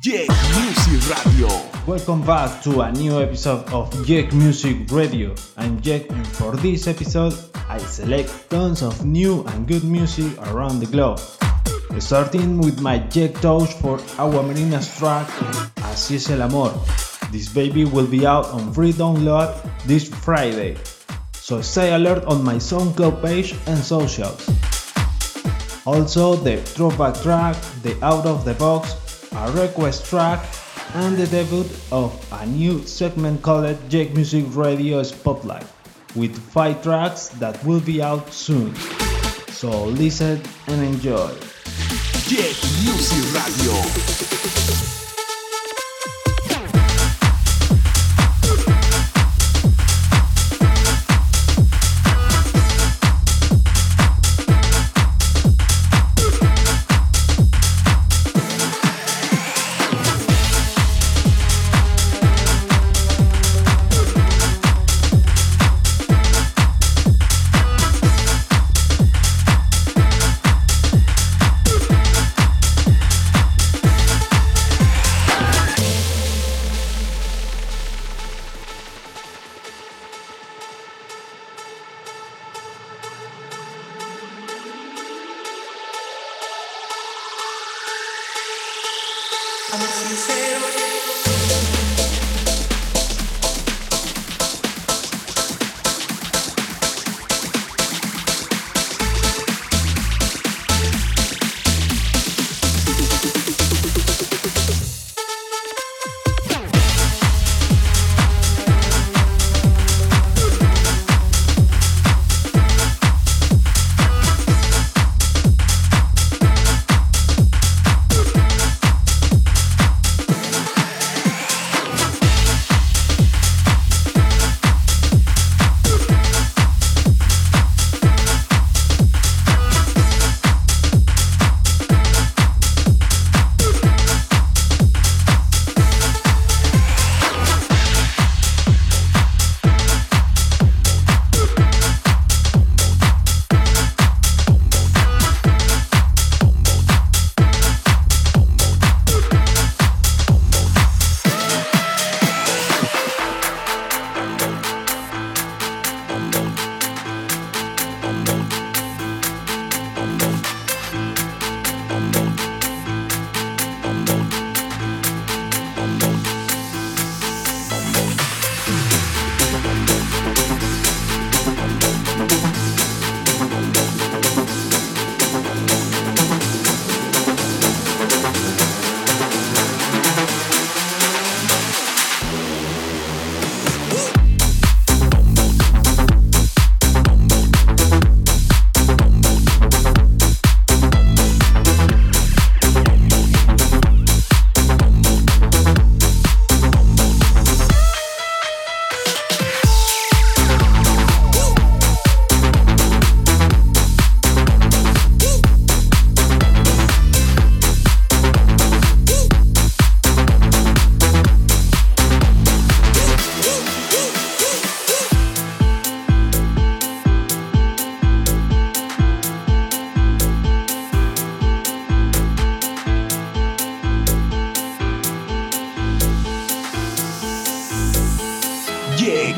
Jack Music Radio. Welcome back to a new episode of Jack Music Radio. I'm Jack, and for this episode, I select tons of new and good music around the globe. Starting with my Jack Touch for Agua Marina's track Así es el amor. This baby will be out on free download this Friday, so stay alert on my SoundCloud page and socials. Also, the throwback track, the out of the box, a request track, and the debut of a new segment called Jack Music Radio Spotlight, with five tracks that will be out soon. So listen and enjoy. Jack Music Radio.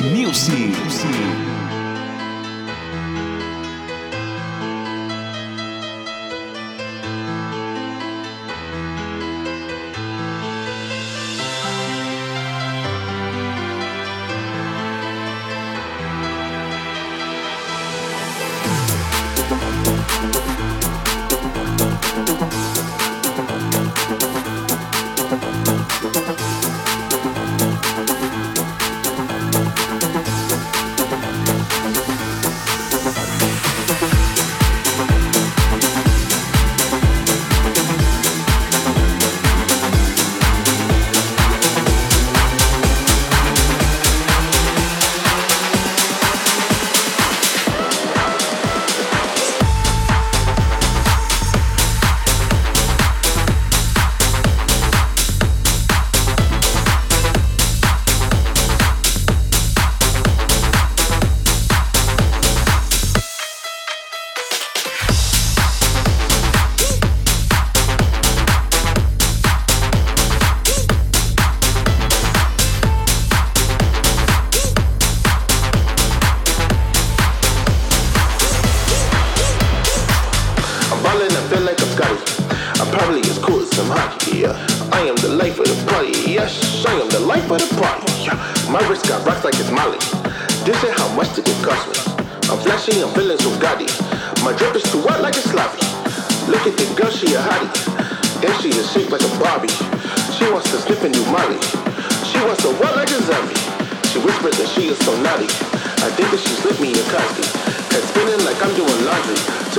Music.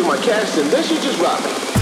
My cash and then she just me.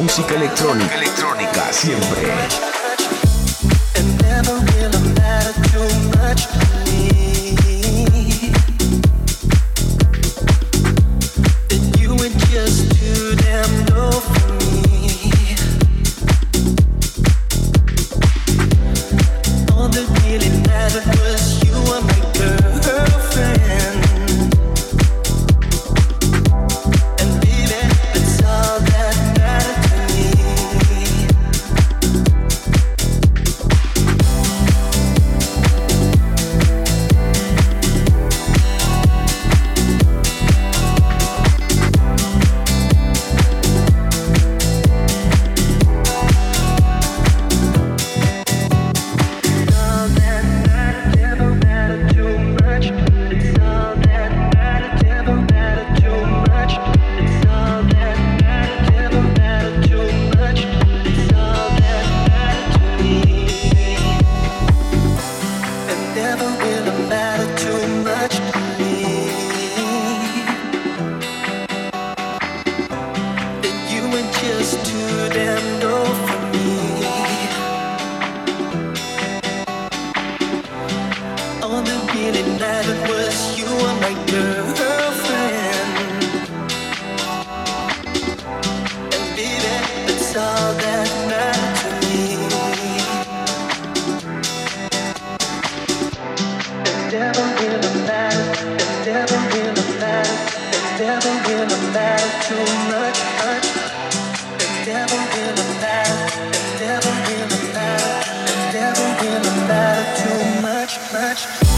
música electrónica, electrónica. Siempre. Mistakes over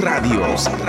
Radios.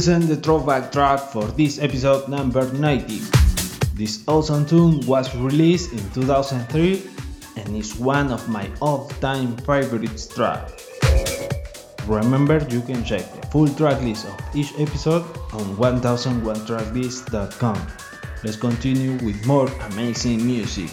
listen the throwback track for this episode number 90. This awesome tune was released in 2003 and is one of my all-time favorite tracks. Remember you can check the full tracklist of each episode on 1001tracklist.com. Let's continue with more amazing music.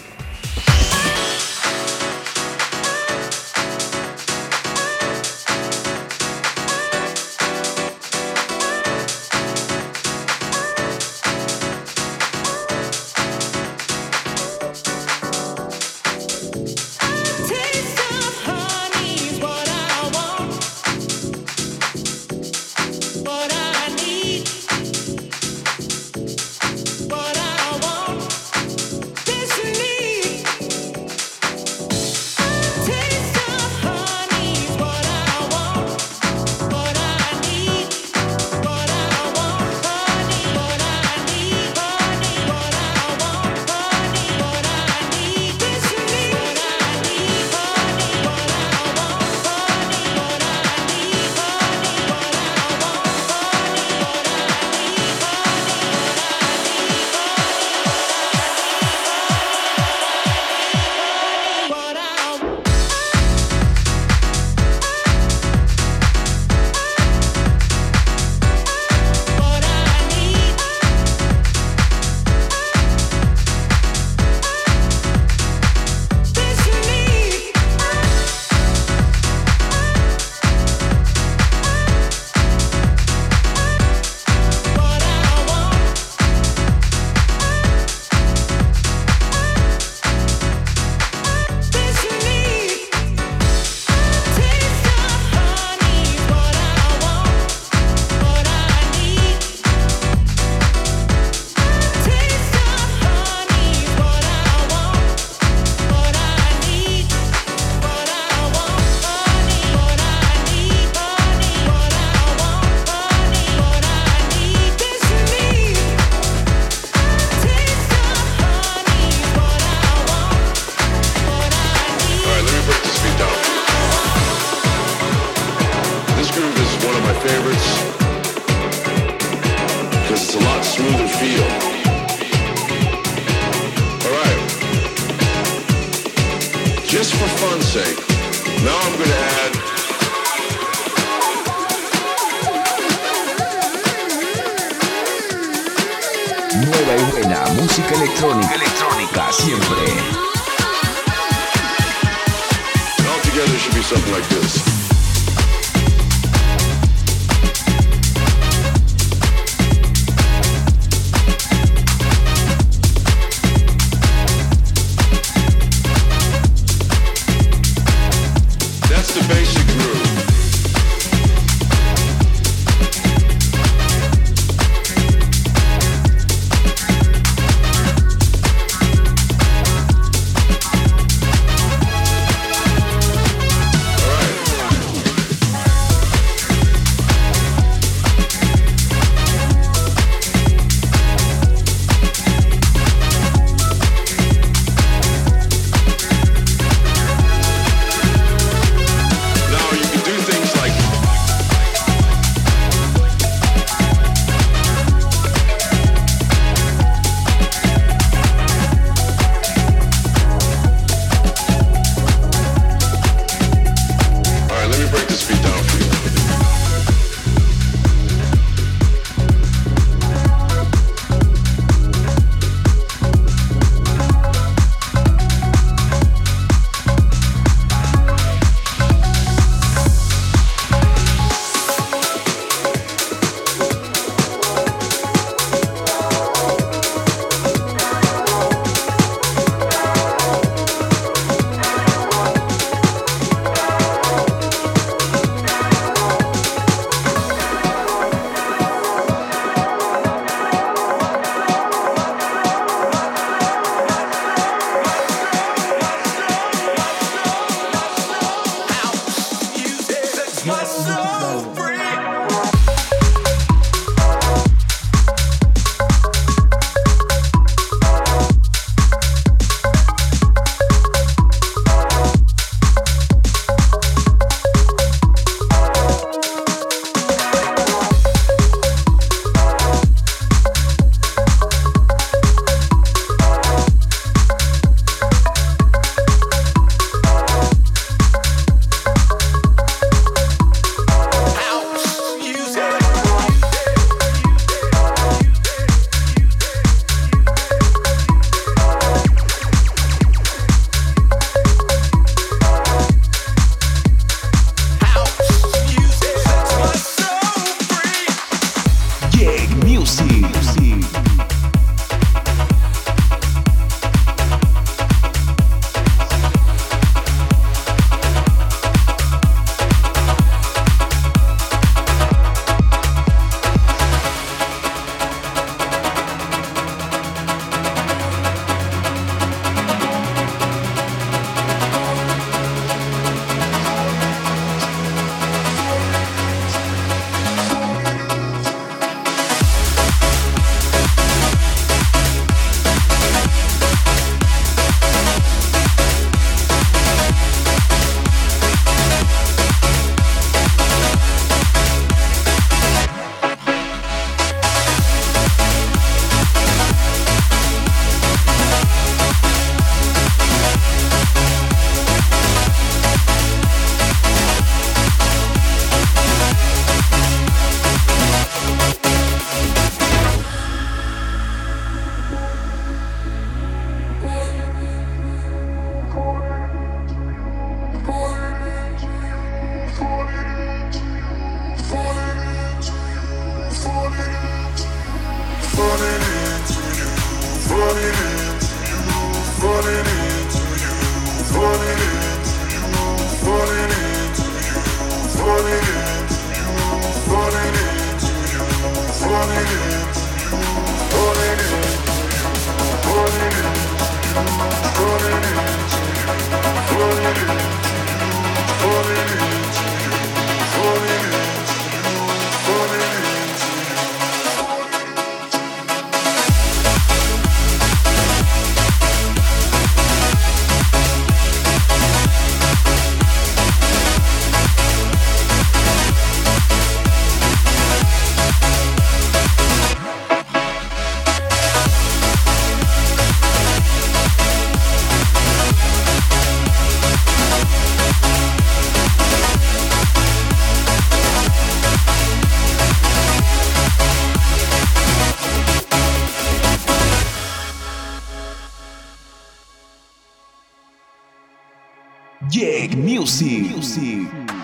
Jake Music. Music.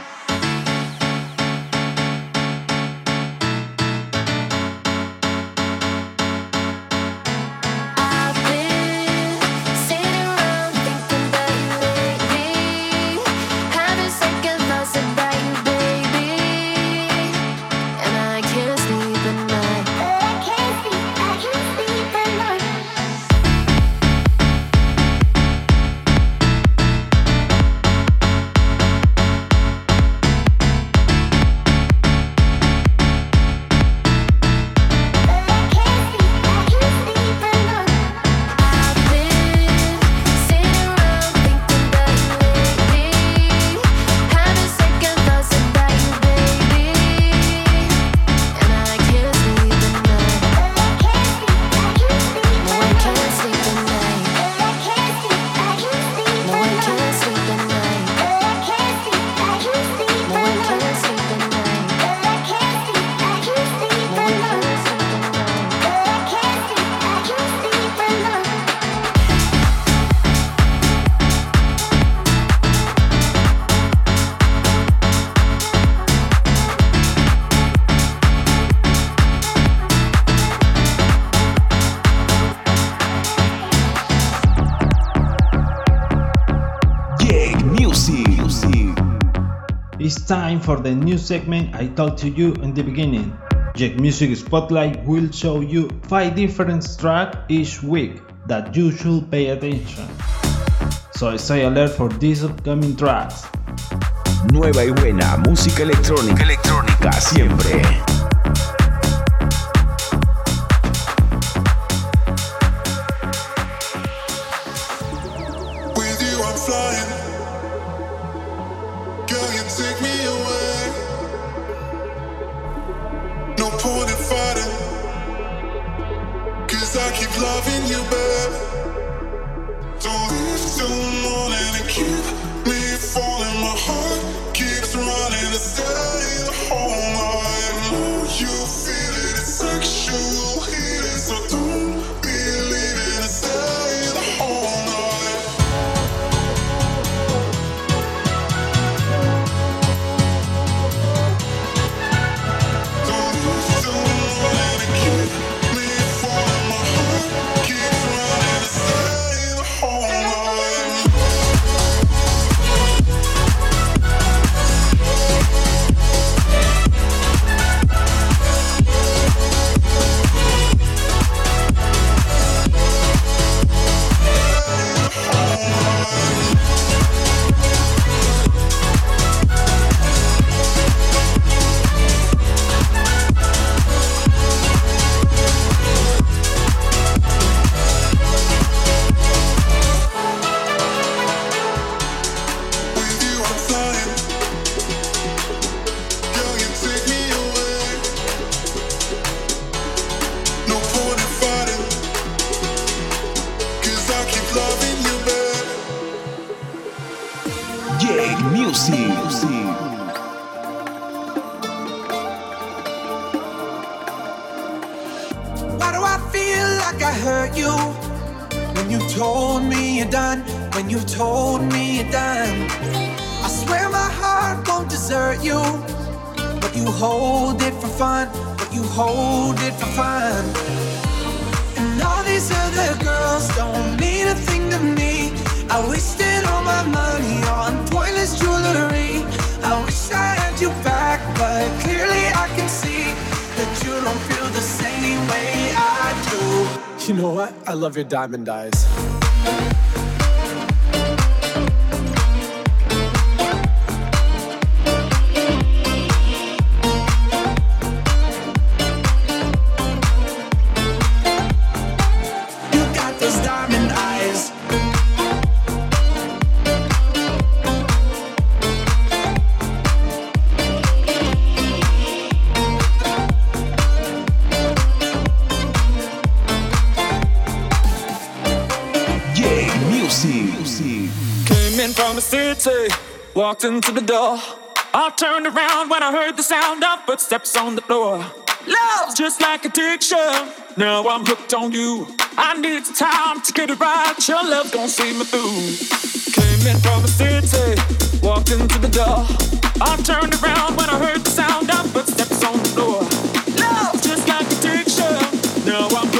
Time for the new segment I told to you in the beginning. Jack Music Spotlight will show you 5 different tracks each week that you should pay attention. So stay alert for these upcoming tracks. Nueva y buena música electrónica. Electrónica siempre. I feel like I hurt you? When you told me you're done, when you told me you're done. I swear my heart won't desert you. But you hold it for fun, but you hold it for fun. And all these other girls don't mean a thing to me. I wasted all my money on pointless jewelry. I wish I had you back, but clearly I can see that you don't feel the same way. You know what? I love your diamond eyes. say, walked into the door. I turned around when I heard the sound of footsteps on the floor. Love's just like addiction. Now I'm hooked on you. I need some time to get it right. Your love gon' see me through. Came in from the city, walked into the door. I turned around when I heard the sound of footsteps on the floor. Love's just like addiction. Now I'm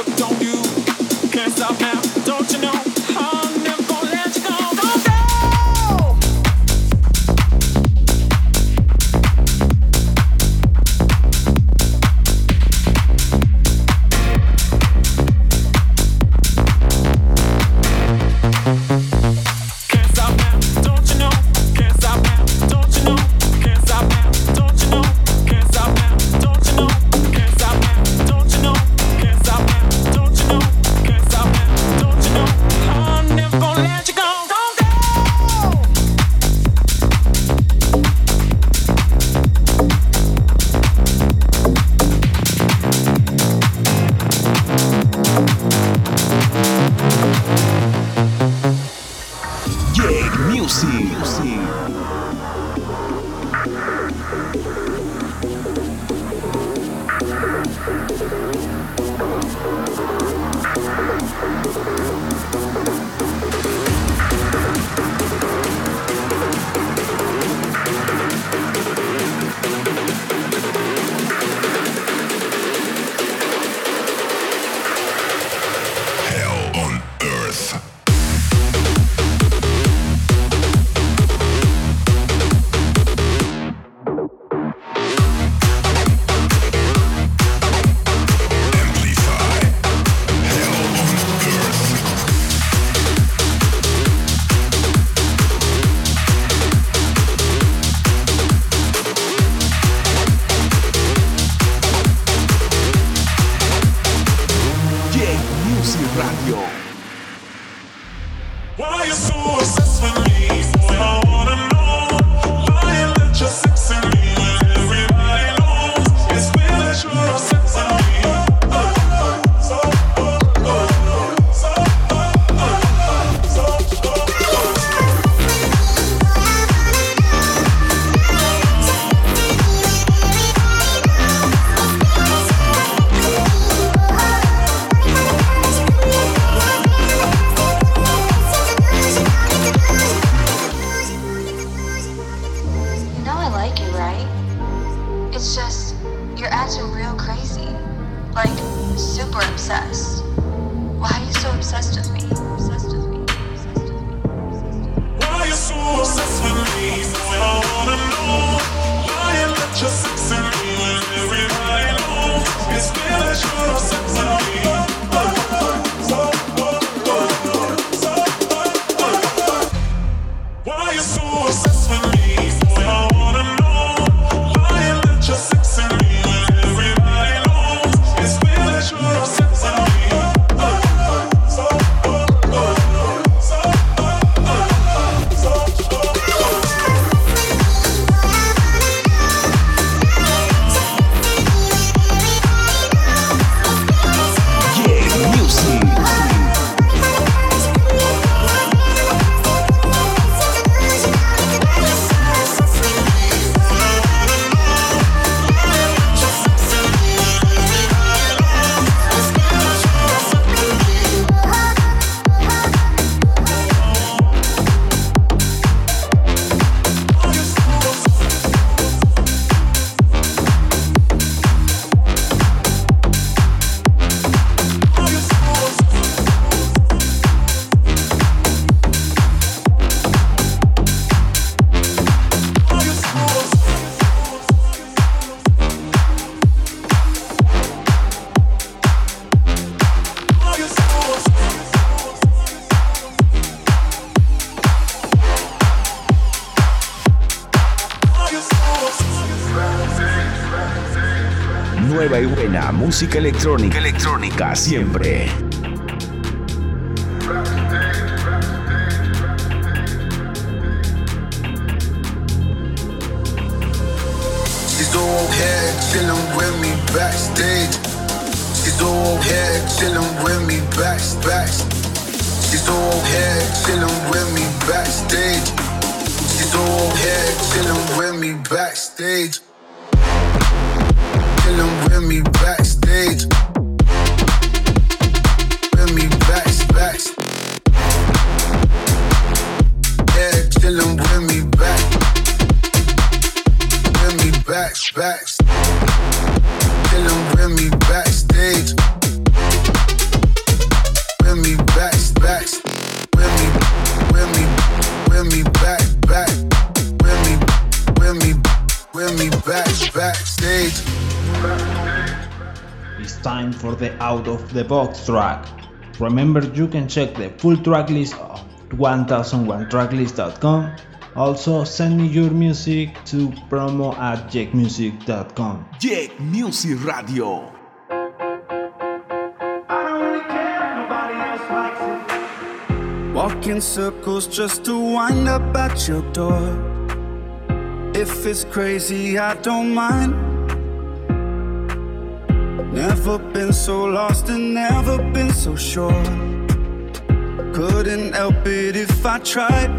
nueva y buena música electrónica, electrónica siempre. She's all chillin' with me backstage. All here chillin' with me chillin' with me backstage. With me. Yeah, with me back. With me. For the out of the box track. Remember you can check the full track list of 1001tracklist.com. Also send me your music to promo at jackmusic.com. Jack Music Radio. Walk in circles just to wind up at your door. If it's crazy, I don't mind. Never been so lost and never been so sure. Couldn't help it if I tried.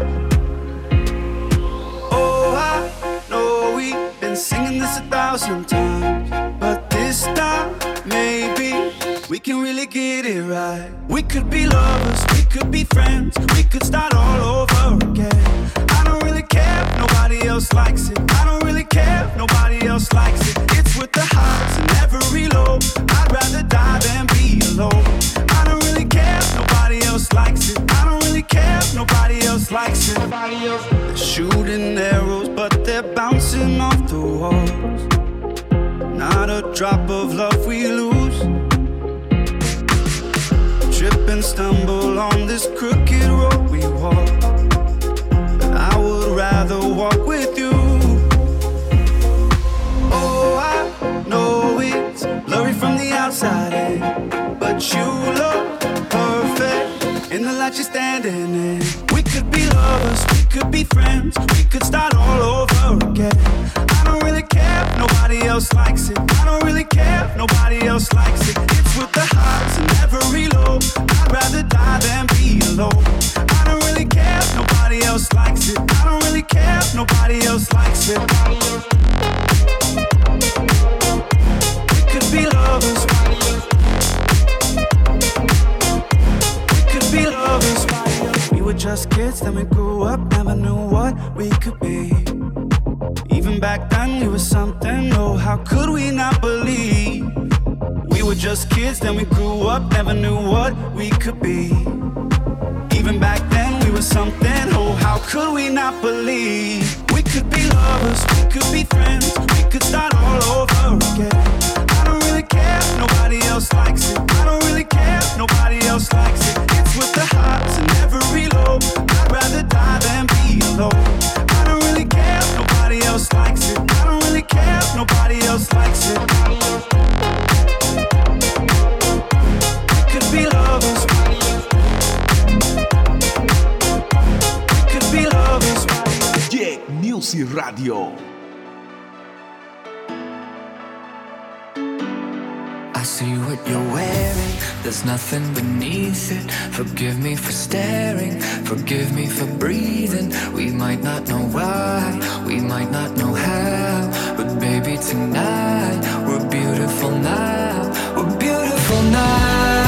Oh, I know we've been singing this a thousand times, but this time maybe we can really get it right. We could be lovers, we could be friends, we could start all over again. I don't really care if nobody else likes it. I don't really care if nobody else likes it. It's with the highs I'd rather die than be alone. I don't really care nobody else likes it. I don't really care nobody else likes it. They're shooting arrows, but they're bouncing off the walls. Not a drop of love we lose. Trip and stumble on this crooked road we walk. But I would rather walk with you. Blurry from the outside in, but you look perfect in the light you're standing in. We could be lovers, we could be friends, we could start all over again. I don't really care if nobody else likes it. I don't really care if nobody else likes it. It's with the highs and every low. I'd rather die than be alone. I don't really care if nobody else likes it. I don't really care if nobody else likes it. We could be lovers. We could be lovers. We were just kids, then we grew up, never knew what we could be. Even back then, we were something. Oh, how could we not believe? We were just kids, then we grew up, never knew what we could be. Even back then, we were something. Oh, how could we not believe? We could be lovers, we could be friends, we could start all over again. Nobody else likes it. I don't really care nobody else likes it. It's with the highs and every low. I'd rather die than be alone. I don't really care nobody else likes it. I don't really care nobody else likes it. We could be lovers. We could be lovers. Jack Music Radio. You're wearing, there's nothing beneath it. Forgive me for staring, forgive me for breathing. We might not know why, we might not know how, but baby, tonight we're beautiful now. We're beautiful now.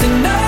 We know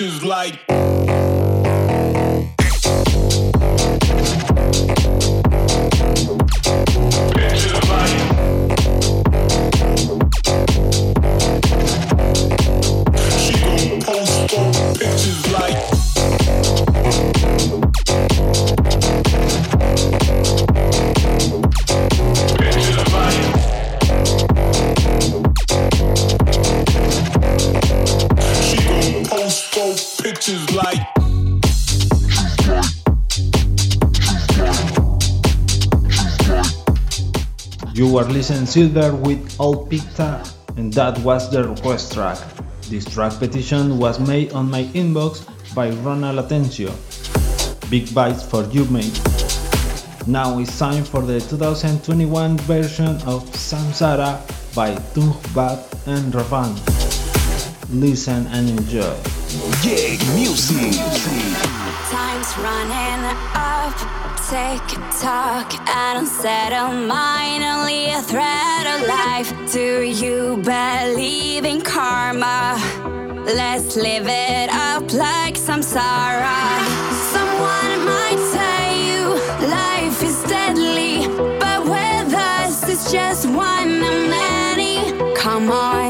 emotions like. You are listening Silver with Old Picta, and that was the request track. This track petition was made on my inbox by Ronald Atencio. Big bites for you, mate. Now it's time for the 2021 version of Samsara by Tungevaag and Raaban. Listen and enjoy. Yeah, music take a talk and unsettle mine. Only a thread of life. Do you believe in karma? Let's live it up like samsara. Someone might tell you life is deadly, but with us it's just one of many. Come on.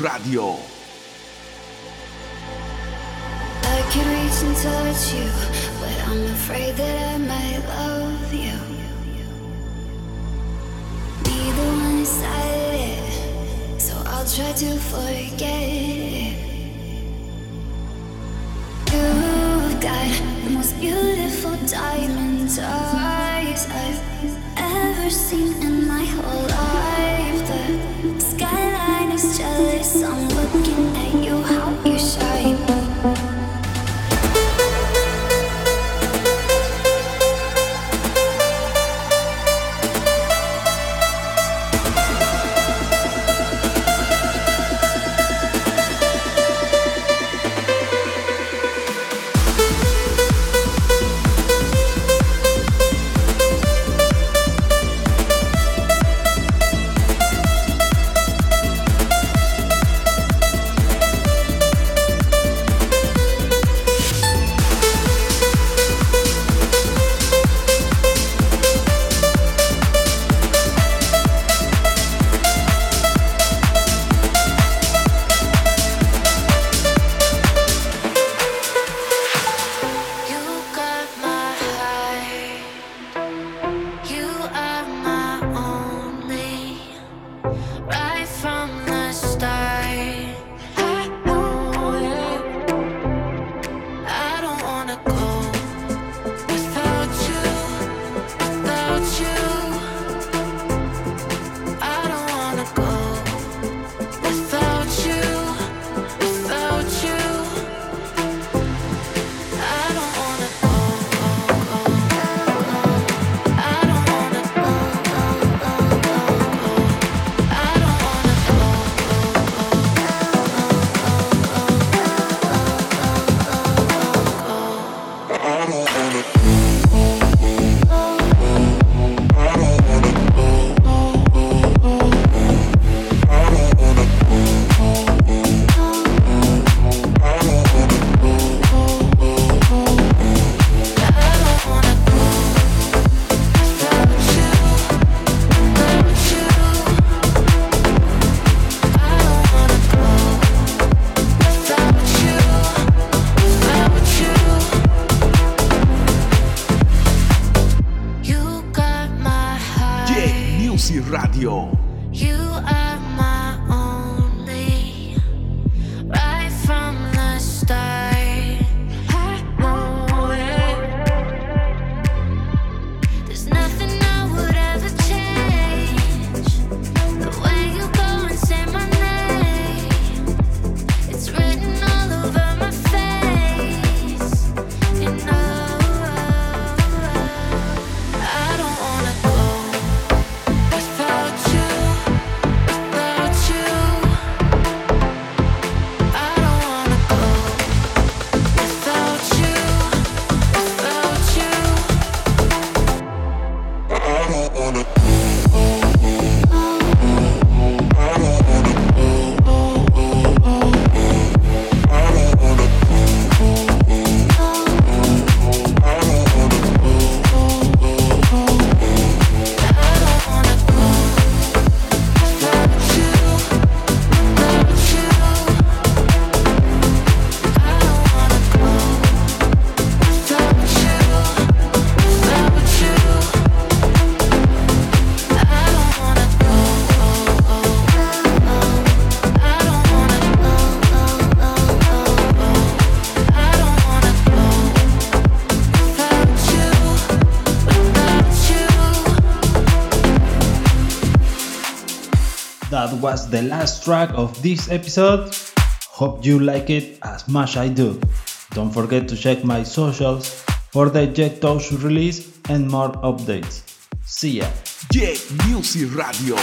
Radio. I can reach and touch you, but I'm afraid that I might love you. Be the one silent, so I'll try to forget it. You've got the most beautiful diamonds. Was the last track of this episode. Hope you like it as much as I do. Don't forget to check my socials for the Jet Touch release and more updates. See ya! Jet Music Radio.